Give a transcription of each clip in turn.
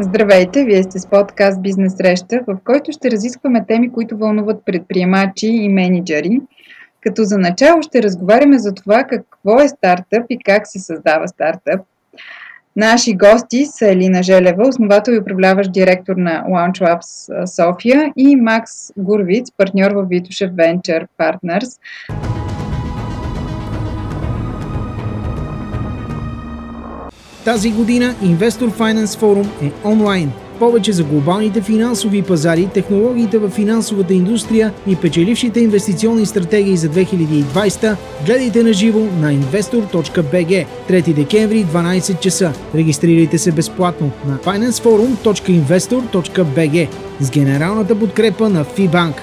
Здравейте, вие сте с подкаст Бизнес среща, в който ще разискваме теми, които вълнуват предприемачи и менеджери. Като за начало ще разговаряме за това какво е стартъп и как се създава стартъп. Наши гости са Елина Желева, основател и управляващ директор на Launch Labs София и Макс Гурвиц, партньор в Витоша Venture Partners. Тази година Investor Finance Forum е онлайн. Повече за глобалните финансови пазари, технологиите в финансовата индустрия и печелившите инвестиционни стратегии за 2020 гледайте на живо на investor.bg 3 декември 12 часа. Регистрирайте се безплатно на financeforum.investor.bg с генералната подкрепа на FIBank.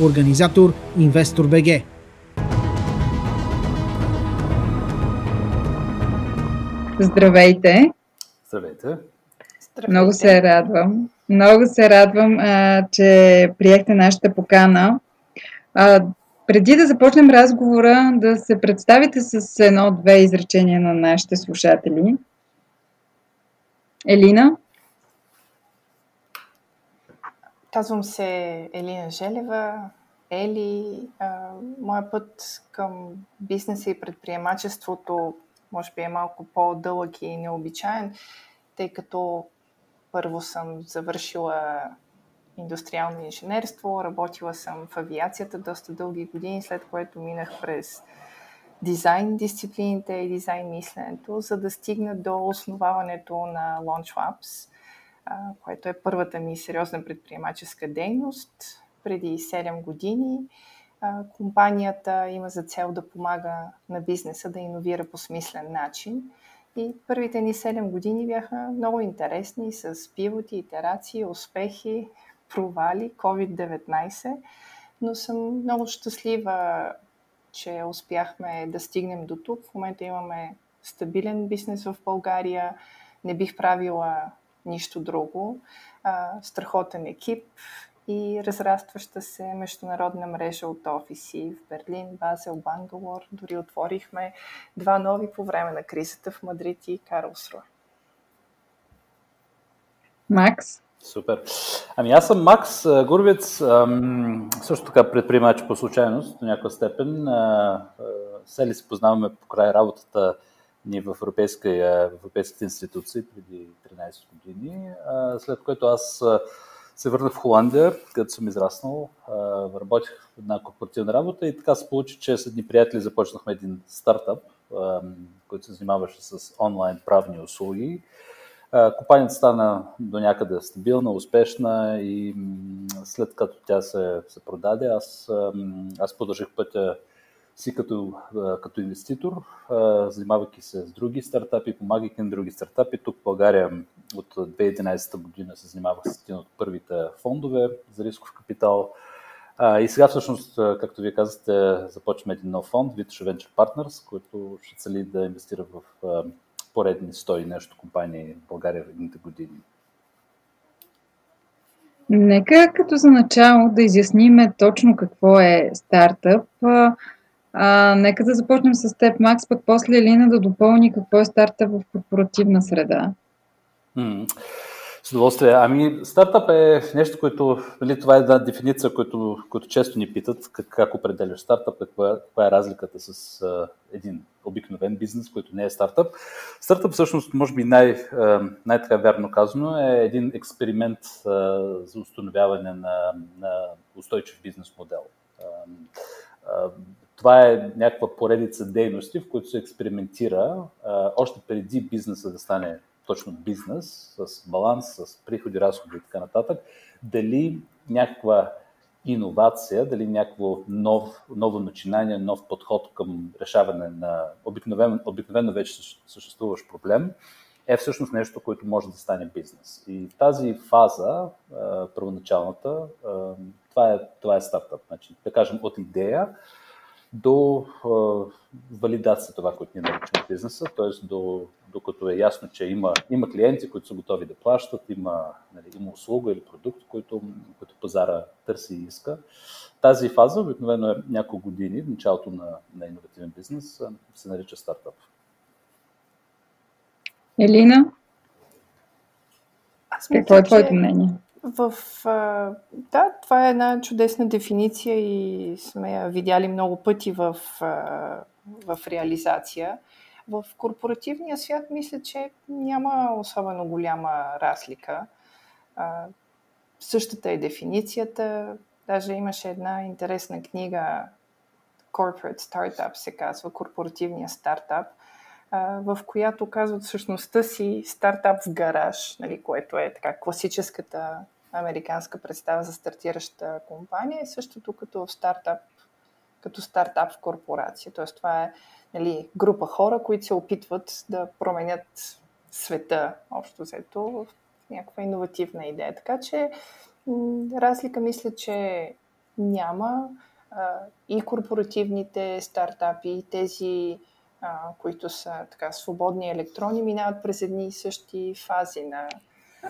Организатор InvestorBG. Здравейте! Здравейте! Здравейте. Много се радвам. Много се радвам, а, че приехте нашата покана. А, преди да започнем разговора, да се представите с едно-две изречения на нашите слушатели. Елина? Казвам се Елина Желева. Ели, а, моя път към бизнеса и предприемачеството може би е малко по-дълъг и необичаен, тъй като първо съм завършила индустриално инженерство, работила съм в авиацията доста дълги години, след което минах през дизайн дисциплините и дизайн мисленето, за да стигна до основаването на Launch Labs, което е първата ми сериозна предприемаческа дейност преди 7 години компанията има за цел да помага на бизнеса да иновира по смислен начин. И първите ни 7 години бяха много интересни с пивоти, итерации, успехи, провали, COVID-19, но съм много щастлива, че успяхме да стигнем до тук. В момента имаме стабилен бизнес в България, не бих правила нищо друго. страхотен екип и разрастваща се международна мрежа от офиси в Берлин, Базел, Бангалор. Дори отворихме два нови по време на кризата в Мадрид и Карлсруе. Макс? Супер. Ами аз съм Макс Гурвиц, също така предприемач по случайност до някаква степен. Се ли се познаваме по край работата ни в, европейска, в европейските институции преди 13 години, след което аз се върнах в Холандия, където съм израснал, работих в една корпоративна работа и така се получи, че с едни приятели започнахме един стартъп, който се занимаваше с онлайн правни услуги. Компанията стана до някъде стабилна, успешна и след като тя се, се продаде, аз, аз продължих пътя си като, като инвеститор, занимавайки се с други стартапи, помагайки на други стартапи. Тук в България от 2011 година се занимавах с един от първите фондове за рисков капитал. И сега всъщност, както вие казахте, започваме един нов фонд, Vitosh Venture Partners, който ще цели да инвестира в поредни 100 и нещо компании в България в едните години. Нека като за начало да изясниме точно какво е стартъп. А, нека да започнем с теб, Макс, пък после Елина да допълни какво е старта в корпоративна среда. Mm. С удоволствие. Ами, стартъп е нещо, което, нали, това е една дефиниция, която, която често ни питат, как, как определяш стартъп, каква, каква е разликата с а, един обикновен бизнес, който не е стартъп. Стартъп всъщност, може би най, най-така вярно казано, е един експеримент а, за установяване на, на устойчив бизнес модел. А, това е някаква поредица дейности, в които се експериментира а, още преди бизнеса да стане точно бизнес, с баланс, с приходи, разходи и така нататък, дали някаква иновация, дали някакво нов, ново начинание, нов подход към решаване на обикновено, обикновено вече съществуващ проблем, е всъщност нещо, което може да стане бизнес. И в тази фаза, първоначалната, това е, това е стартъп. Значи, да кажем, от идея до а, валидация това, което ние наричаме бизнеса, т.е. До, докато е ясно, че има, има клиенти, които са готови да плащат, има, нали, има услуга или продукт, който, който пазара търси и иска. Тази фаза обикновено е няколко години, в началото на, на иновативен бизнес, се нарича стартъп. Елина? Аз мисля, Какво е твоето мнение? В, да, това е една чудесна дефиниция и сме я видяли много пъти в, в реализация. В корпоративния свят мисля, че няма особено голяма разлика. Същата е дефиницията. Даже имаше една интересна книга Corporate Startup се казва, корпоративния стартап, в която казват същността си стартап в гараж, нали, което е така класическата американска представа за стартираща компания и същото като в стартап, като стартап в корпорация. Тоест това е нали, група хора, които се опитват да променят света, общо взето, в някаква иновативна идея. Така че разлика мисля, че няма. И корпоративните стартапи, и тези, които са така свободни електрони, минават през едни и същи фази на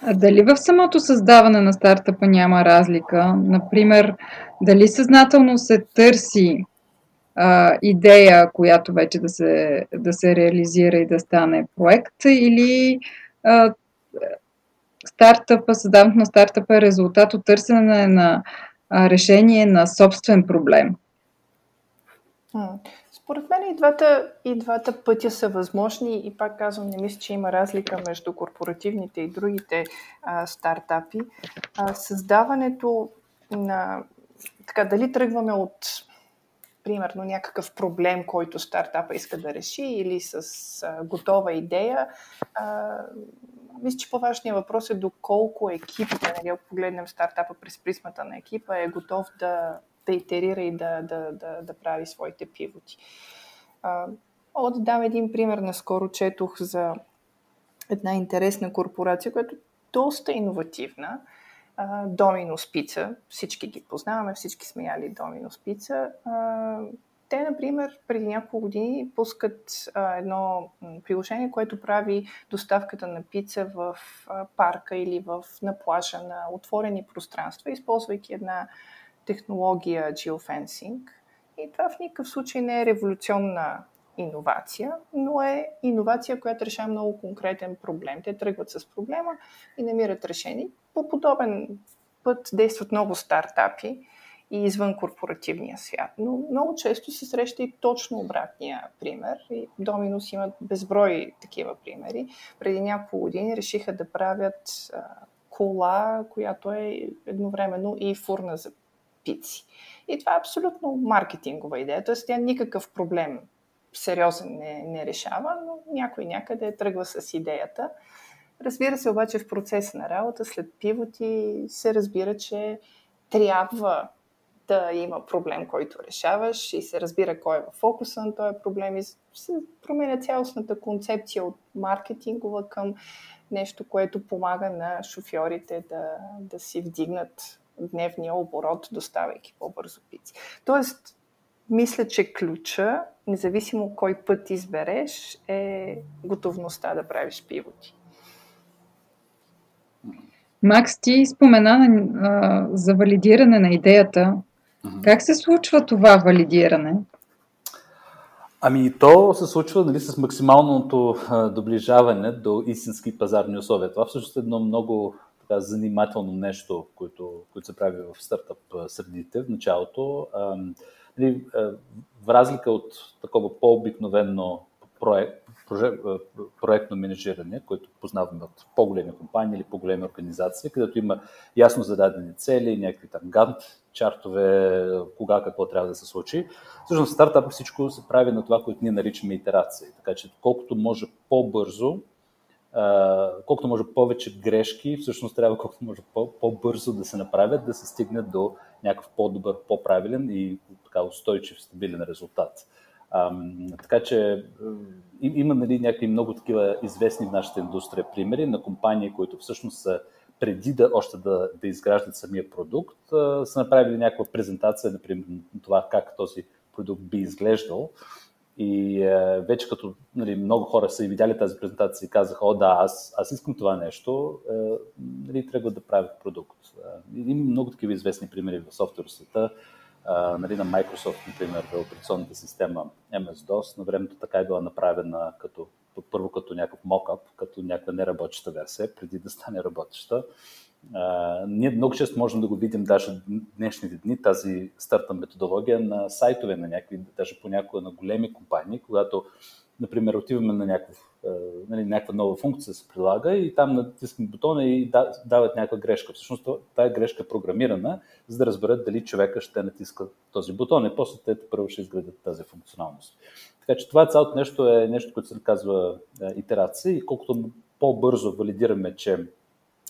а дали в самото създаване на стартъпа няма разлика? Например, дали съзнателно се търси а, идея, която вече да се, да се реализира и да стане проект, или а, стартъпа, създаването на стартъпа е резултат от търсене на а, решение на собствен проблем? Според мен и двата, и двата пътя са възможни и пак казвам, не мисля, че има разлика между корпоративните и другите а, стартапи. А, създаването на... Така, дали тръгваме от примерно някакъв проблем, който стартапа иска да реши или с а, готова идея, а, мисля, че по-важният въпрос е доколко екипите, нали, ако погледнем стартапа през призмата на екипа, е готов да да итерира и да, да, да, да прави своите пивоти. А, мога да дам един пример. Наскоро четох за една интересна корпорация, която е доста иновативна. Домино Спица. Всички ги познаваме, всички сме яли Домино Спица. Те, например, преди няколко години пускат а, едно приложение, което прави доставката на пица в а, парка или в, на плажа на отворени пространства, използвайки една технология geofencing. И това в никакъв случай не е революционна иновация, но е иновация, която решава много конкретен проблем. Те тръгват с проблема и намират решение. По подобен път действат много стартапи и извън корпоративния свят. Но много често се среща и точно обратния пример. И Доминус имат безброй такива примери. Преди няколко години решиха да правят а, кола, която е едновременно и фурна за пици. И това е абсолютно маркетингова идея, т.е. тя никакъв проблем сериозен не, не решава, но някой някъде тръгва с идеята. Разбира се, обаче в процеса на работа, след пивоти, се разбира, че трябва да има проблем, който решаваш и се разбира кой е в фокуса на този проблем и се променя цялостната концепция от маркетингова към нещо, което помага на шофьорите да, да си вдигнат дневния оборот, доставяйки по-бързо пици. Тоест, мисля, че ключа, независимо кой път избереш, е готовността да правиш пивоти. Макс, ти спомена а, за валидиране на идеята. Mm-hmm. Как се случва това валидиране? Ами то се случва нали, с максималното а, доближаване до истински пазарни условия. Това всъщност е едно много така занимателно нещо, което, което се прави в стартъп средите в началото. Нали, в разлика от такова по-обикновено проект, проектно менеджиране, което познаваме от по-големи компании или по-големи организации, където има ясно зададени цели, някакви там гант, чартове, кога какво трябва да се случи. Всъщност стартапа всичко се прави на това, което ние наричаме итерации. Така че колкото може по-бързо колкото може повече грешки, всъщност трябва колкото може по-бързо да се направят, да се стигне до някакъв по-добър, по-правилен и така устойчив, стабилен резултат. А, така че има нали, някакви много такива известни в нашата индустрия примери на компании, които всъщност са преди да още да, да изграждат самия продукт, са направили някаква презентация, например, на това как този продукт би изглеждал и е, вече като нали, много хора са и видяли тази презентация и казаха, о да, аз, аз искам това нещо, е, нали, трябва да правят продукт. Е, има много такива известни примери в софтуер света. а, нали, на Microsoft, например, операционната система MS-DOS, на времето така е била направена като, първо като някакъв мокъп, като някаква неработеща версия, преди да стане работеща. Ние много често можем да го видим даже днешните дни, тази старта методология на сайтове на някакви, даже понякога на големи компании, когато, например, отиваме на някакъв, нали, някаква нова функция се прилага и там натискаме бутона и дават някаква грешка. Всъщност тази грешка е програмирана, за да разберат дали човека ще натиска този бутон и после те първо ще изградят тази функционалност. Така че това цялото нещо е нещо, което се казва итерация и колкото по-бързо валидираме, че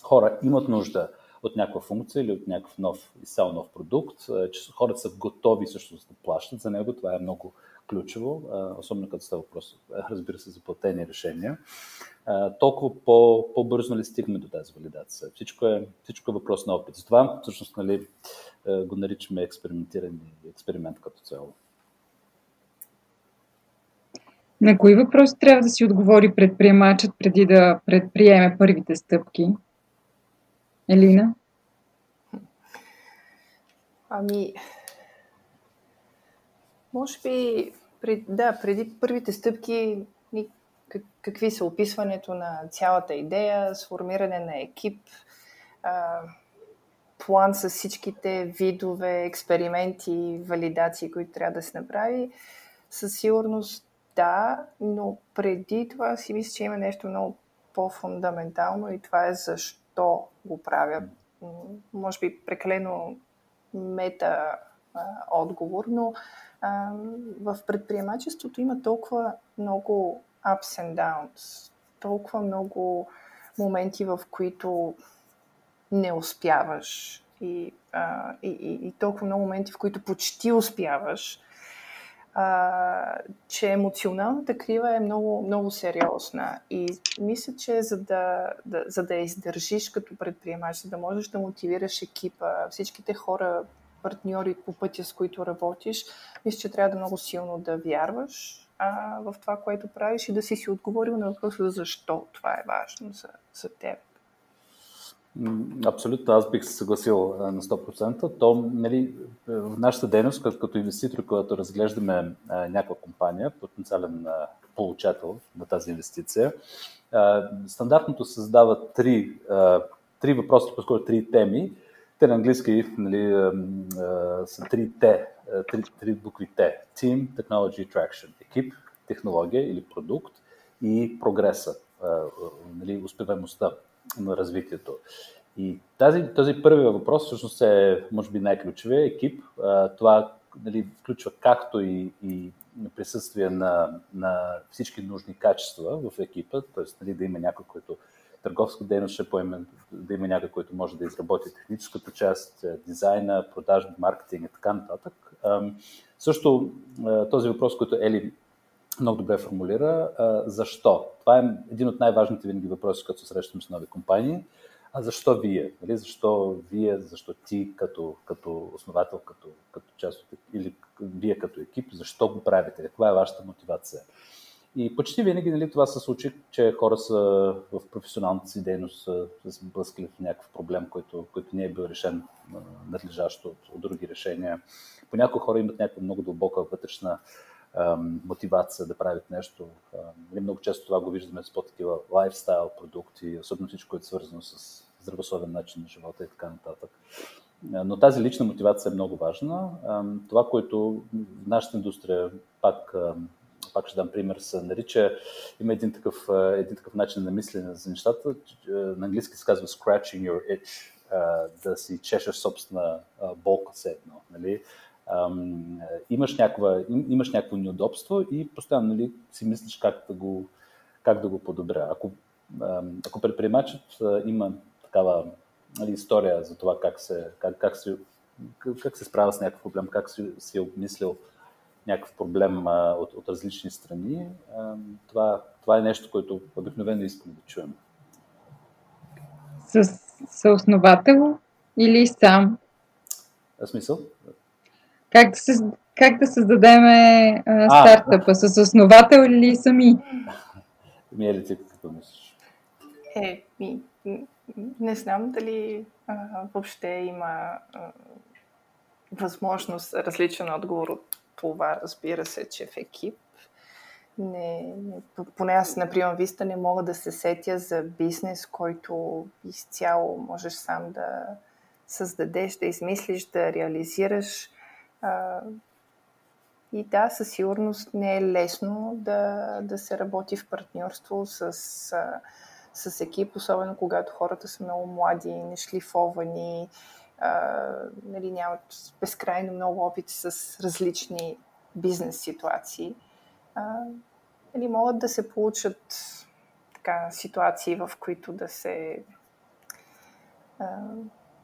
хора имат нужда от някаква функция или от някакъв нов, изцяло нов продукт, че хората са готови също да плащат за него. Това е много ключово, особено като става въпрос, разбира се, за платени решения. Толкова по, по-бързо ли стигаме до тази валидация? Всичко е, всичко е въпрос на опит. Затова всъщност нали, го наричаме експериментиране експеримент като цяло. На кои въпроси трябва да си отговори предприемачът преди да предприеме първите стъпки? Елина? Ами, може би, пред, да, преди първите стъпки, какви са описването на цялата идея, сформиране на екип, план с всичките видове, експерименти, валидации, които трябва да се направи, със сигурност да, но преди това си мисля, че има нещо много по-фундаментално и това е защо го правят. Може би прекалено мета отговор, но в предприемачеството има толкова много ups and downs, толкова много моменти, в които не успяваш и, и, и, и толкова много моменти, в които почти успяваш, че емоционалната крива е много, много сериозна. И мисля, че за да, да, за да я издържиш като предприемач, за да можеш да мотивираш екипа, всичките хора, партньори по пътя, с които работиш, мисля, че трябва да много силно да вярваш а, в това, което правиш и да си си отговорил на въпроса защо това е важно за, за теб. Абсолютно, аз бих се съгласил на 100%. То, нали, в нашата дейност, като, като инвеститор, когато разглеждаме а, някаква компания, потенциален получател на тази инвестиция, стандартното създава три, а, три въпроси, по-скоро три теми. Те на английски нали, са три Т, три, три букви Т. Team, Technology, Traction. Екип, технология или продукт и прогреса, а, нали, успеваемостта на развитието. И тази, този първи въпрос всъщност е, може би, най-ключовия екип. Това нали, включва както и, и присъствие на, на всички нужни качества в екипа, т.е. Нали, да има някой, който търговска дейност ще поеме, да има някой, който може да изработи техническата част, дизайна, продажба, маркетинг и така нататък. Също този въпрос, който Ели много добре формулира. Защо? Това е един от най-важните винаги въпроси, като се срещаме с нови компании. А защо вие? Нали? Защо вие, защо ти като, като основател, като, като част от или вие като екип, защо го правите? Каква е вашата мотивация? И почти винаги нали, това се случи, че хора са в професионалната си дейност са, се блъскали в някакъв проблем, който, който не е бил решен надлежащо от, от други решения. Понякога хора имат някаква много дълбока вътрешна мотивация да правят нещо. Нали, много често това го виждаме с по-такива лайфстайл продукти, особено всичко, което е свързано с здравословен начин на живота и така нататък. Но тази лична мотивация е много важна. Това, което в нашата индустрия, пак, пак ще дам пример, се нарича, има един такъв, един такъв начин на мислене за нещата. На английски се казва scratching your itch, да си чешеш собствена болка все. Нали? Имаш, някаква, имаш някакво неудобство и постоянно нали, си мислиш как да го, как да го подобря. Ако, ако предприемачът има такава нали, история за това как се, как, как, се, как се справя с някакъв проблем, как си, си е обмислил някакъв проблем а, от, от различни страни, а, това, това е нещо, което обикновено искам да чуем. С съосновател или сам? В смисъл? Как да, се, как да създадем а, стартъпа? С основател или сами? Ми е ти какво мислиш? Е, ми, не знам дали а, въобще има а, възможност, различен отговор от това, разбира се, че в екип. Не, не, поне аз, например, Виста не мога да се сетя за бизнес, който изцяло можеш сам да създадеш, да измислиш, да реализираш. А, и да, със сигурност не е лесно да, да се работи в партньорство с, с екип, особено когато хората са много млади, нешлифовани, а, нали, нямат безкрайно много опит с различни бизнес ситуации. А, нали, могат да се получат така, ситуации, в които да се а,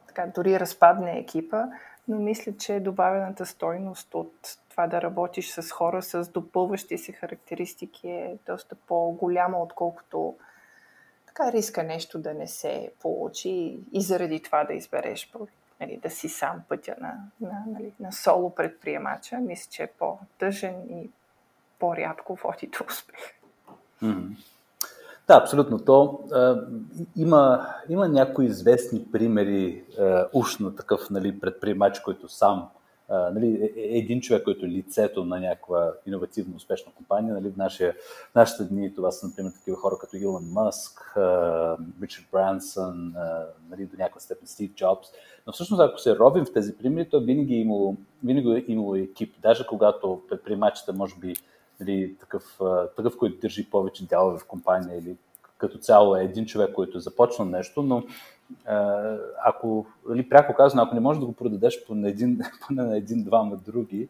така, дори разпадне екипа, но мисля, че добавената стойност от това да работиш с хора с допълващи се характеристики е доста по-голяма, отколкото така риска нещо да не се получи и заради това да избереш нали, да си сам пътя на, на, нали, на соло предприемача. Мисля, че е по-тъжен и по-рядко води до успех. Mm-hmm. Да, абсолютно. То а, има, има някои известни примери а, уж на такъв нали, предприемач, който сам а, нали, е, е един човек, който е лицето на някаква иновативна, успешна компания. Нали, в, нашия, нашите дни това са, например, такива хора като Илон Мъск, Ричард Брансън, нали, до някаква степен Стив Джобс. Но всъщност, ако се робим в тези примери, то винаги е имало, винаги е имало екип. Даже когато предприемачите, може би, нали, такъв, такъв, който държи повече дялове в компания или като цяло е един човек, който е започнал нещо, но ако, нали, пряко казано, ако не можеш да го продадеш по на един, поне на един-двама други,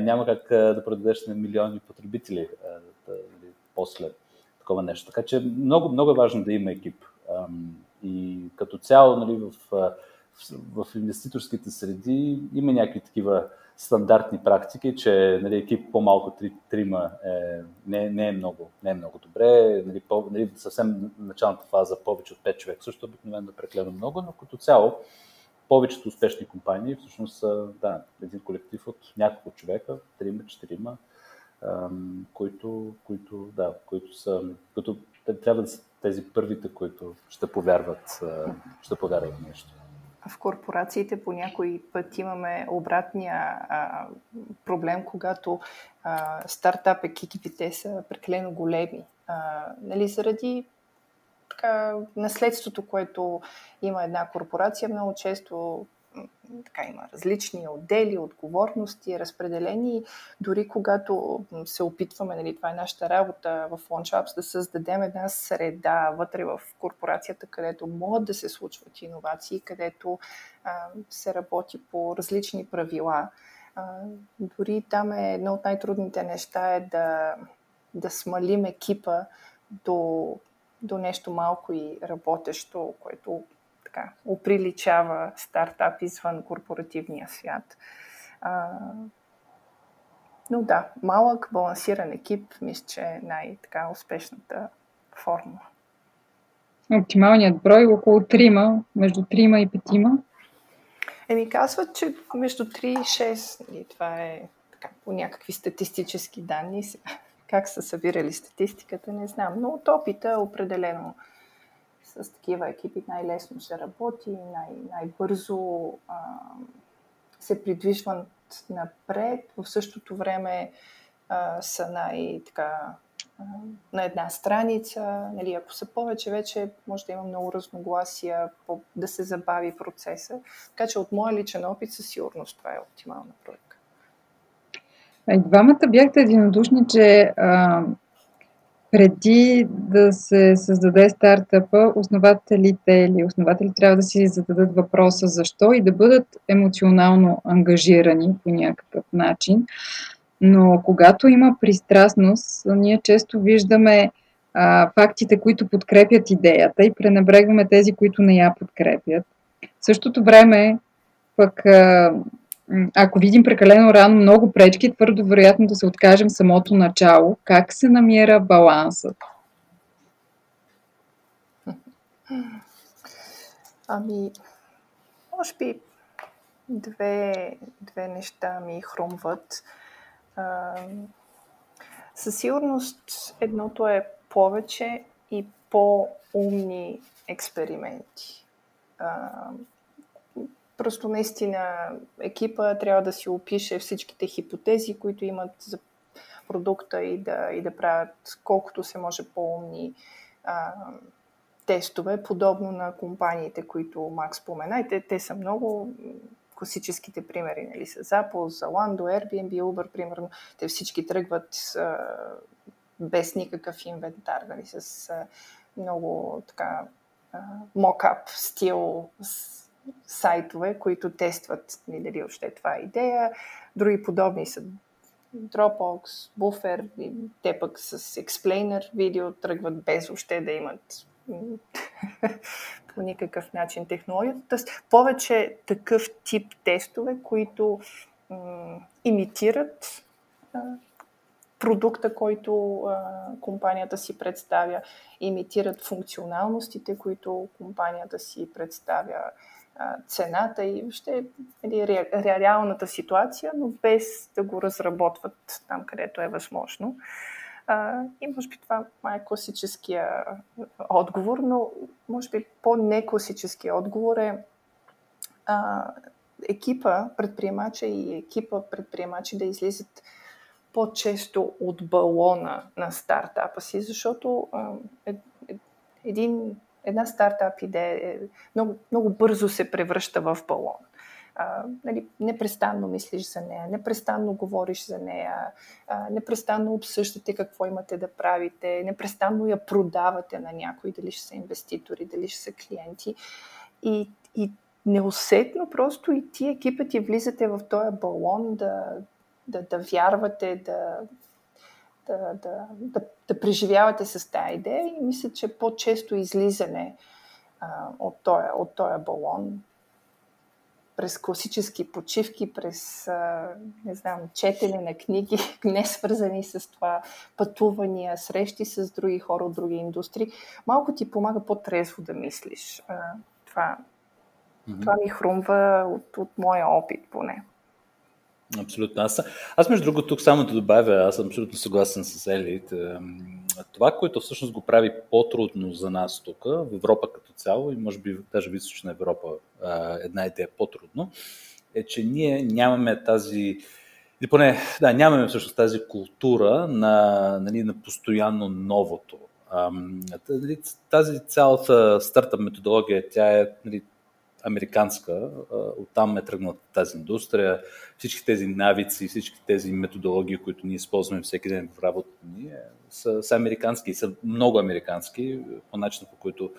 няма как да продадеш на милиони потребители нали, после такова нещо. Така че много, много е важно да има екип. И като цяло нали, в, в, в инвеститорските среди има някакви такива стандартни практики, че нали, екип по-малко три, трима е, не, не, е много, не е много добре. Нали, по, нали, съвсем началната фаза повече от 5 човека също обикновено прекалено много, но като цяло повечето успешни компании всъщност са да, един колектив от няколко човека, трима, четирима, които, които, да, които са, които трябва да са тези първите, които ще повярват, ще повярват нещо в корпорациите по някой път имаме обратния а, проблем, когато а, стартап екипите са прекалено големи. А, нали, заради така, наследството, което има една корпорация, много често така има различни отдели, отговорности, разпределени. Дори когато се опитваме, нали, това е нашата работа в LaunchApps, да създадем една среда вътре в корпорацията, където могат да се случват иновации, където а, се работи по различни правила. А, дори там е едно от най-трудните неща е да, да смалим екипа до, до нещо малко и работещо, което така, оприличава стартап извън корпоративния свят. А, но да, малък, балансиран екип, мисля, че е най-така успешната формула. Оптималният брой е около 3, между 3 и 5. Еми казват, че между 3 и 6, нали, това е така, по някакви статистически данни. Как са събирали статистиката, не знам, но от опита определено с такива екипи най-лесно се работи, най- най-бързо а, се придвижват напред, в същото време а, са най- така, а, на една страница. Нали, ако са повече, вече може да има много разногласия, по- да се забави процеса. Така че от моя личен опит със сигурност това е оптимална проекта. И двамата бяхте единодушни, че а, преди да се създаде стартъпа, основателите или основатели трябва да си зададат въпроса защо и да бъдат емоционално ангажирани по някакъв начин. Но когато има пристрастност, ние често виждаме а, фактите, които подкрепят идеята и пренебрегваме тези, които не я подкрепят. В същото време, пък а, ако видим прекалено рано много пречки, твърдо вероятно да се откажем самото начало. Как се намира балансът? Ами, може би две, две неща ми хрумват. А, със сигурност едното е повече и по-умни експерименти. А, Просто наистина екипа трябва да си опише всичките хипотези, които имат за продукта и да, и да правят колкото се може по-умни а, тестове, подобно на компаниите, които Макс спомена. И те, те са много класическите примери, нали, с Apple, Zalando, Airbnb, Uber, примерно. Те всички тръгват а, без никакъв инвентар, нали, с а, много така мокап стил сайтове, които тестват нали, дали още това е идея. Други подобни са Dropbox, Buffer, и те пък с Explainer видео тръгват без още да имат по никакъв начин технологията. Тоест, повече такъв тип тестове, които м- имитират продукта, който а, компанията си представя, имитират функционалностите, които компанията си представя, цената и въобще нали, ре, реалната ситуация, но без да го разработват там, където е възможно. И може би това е класическия отговор, но може би по-некласическия отговор е а, екипа предприемача и екипа предприемачи да излизат по-често от балона на стартапа си, защото а, е, е, един, една стартап идея е, много, много бързо се превръща в балон. А, нали, непрестанно мислиш за нея, непрестанно говориш за нея, а, непрестанно обсъждате какво имате да правите, непрестанно я продавате на някой, дали ще са инвеститори, дали ще са клиенти. И, и неусетно просто и ти екипът ти влизате в този балон да, да, да вярвате, да, да, да, да, да преживявате с тази идея и мисля, че по-често излизане а, от този от този балон през класически почивки, през, а, не знам, четене на книги, не свързани с това, пътувания, срещи с други хора от други индустрии, малко ти помага по-трезво да мислиш. А, това, mm-hmm. това ми хрумва от, от моя опит поне. Абсолютно. Аз, аз между другото, тук само да добавя, аз съм абсолютно съгласен с Елит. Това, което всъщност го прави по-трудно за нас тук, в Европа като цяло и може би даже в Източна Европа една идея по-трудно, е, че ние нямаме тази или поне, да, нямаме всъщност тази култура на, нали, на постоянно новото. Тази цялата стартъп методология, тя е нали, американска, оттам е тръгнала тази индустрия. Всички тези навици, всички тези методологии, които ние използваме всеки ден в работата ни, е, са, са американски и са много американски по начина по който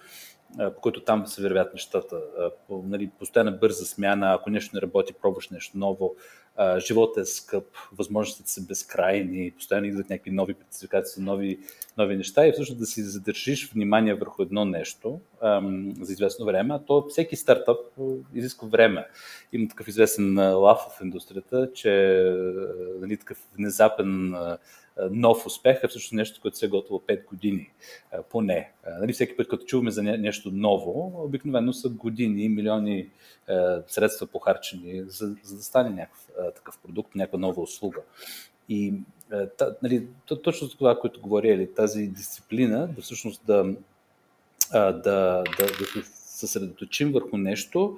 по който там се вървят нещата. Нали, постоянна бърза смяна, ако нещо не работи, пробваш нещо ново. Животът е скъп, възможностите са безкрайни, постоянно идват някакви нови предизвикателства, нови, нови неща и всъщност да си задържиш внимание върху едно нещо ам, за известно време, а то всеки стартъп изисква време. Има такъв известен лав в индустрията, че нали, такъв внезапен нов успех е всъщност нещо, което се е готово 5 години, поне. Нали, всеки път, като чуваме за нещо ново, обикновено са години, милиони средства похарчени, за, за да стане някакъв такъв продукт, някаква нова услуга. И та, нали, точно това, което говори, е тази дисциплина, да всъщност да, да, да, да се съсредоточим върху нещо,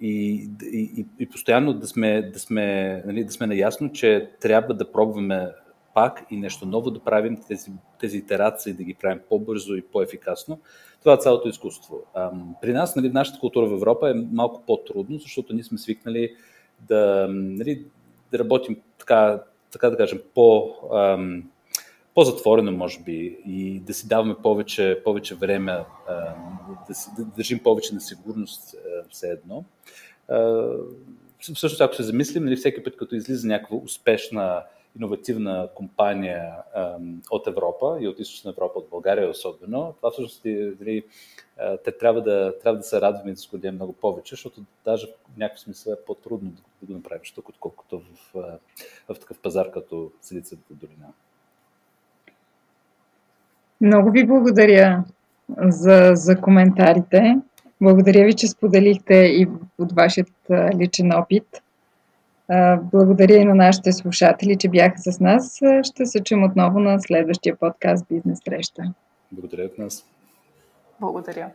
и, и, и постоянно да сме, да, сме, нали, да сме наясно, че трябва да пробваме пак и нещо ново да правим тези, тези итерации, да ги правим по-бързо и по-ефикасно. Това е цялото изкуство. При нас, нали, нашата култура в Европа е малко по-трудно, защото ние сме свикнали да, нали, да работим така, така да кажем, по, ам, по-затворено, може би, и да си даваме повече, повече време, ам, да, си, да държим повече на сигурност все едно. А, всъщност, ако се замислим, нали, всеки път, като излиза някаква успешна иновативна компания от Европа и от Източна Европа, от България особено, това всъщност дали, те трябва да, трябва да се радваме и да се много повече, защото даже в някакъв смисъл е по-трудно да, го направиш тук, отколкото в, в такъв пазар като Силицевата долина. Много ви благодаря за, за коментарите. Благодаря ви, че споделихте и от вашият личен опит. Благодаря и на нашите слушатели, че бяха с нас. Ще се чуем отново на следващия подкаст Бизнес среща. Благодаря от нас. Благодаря.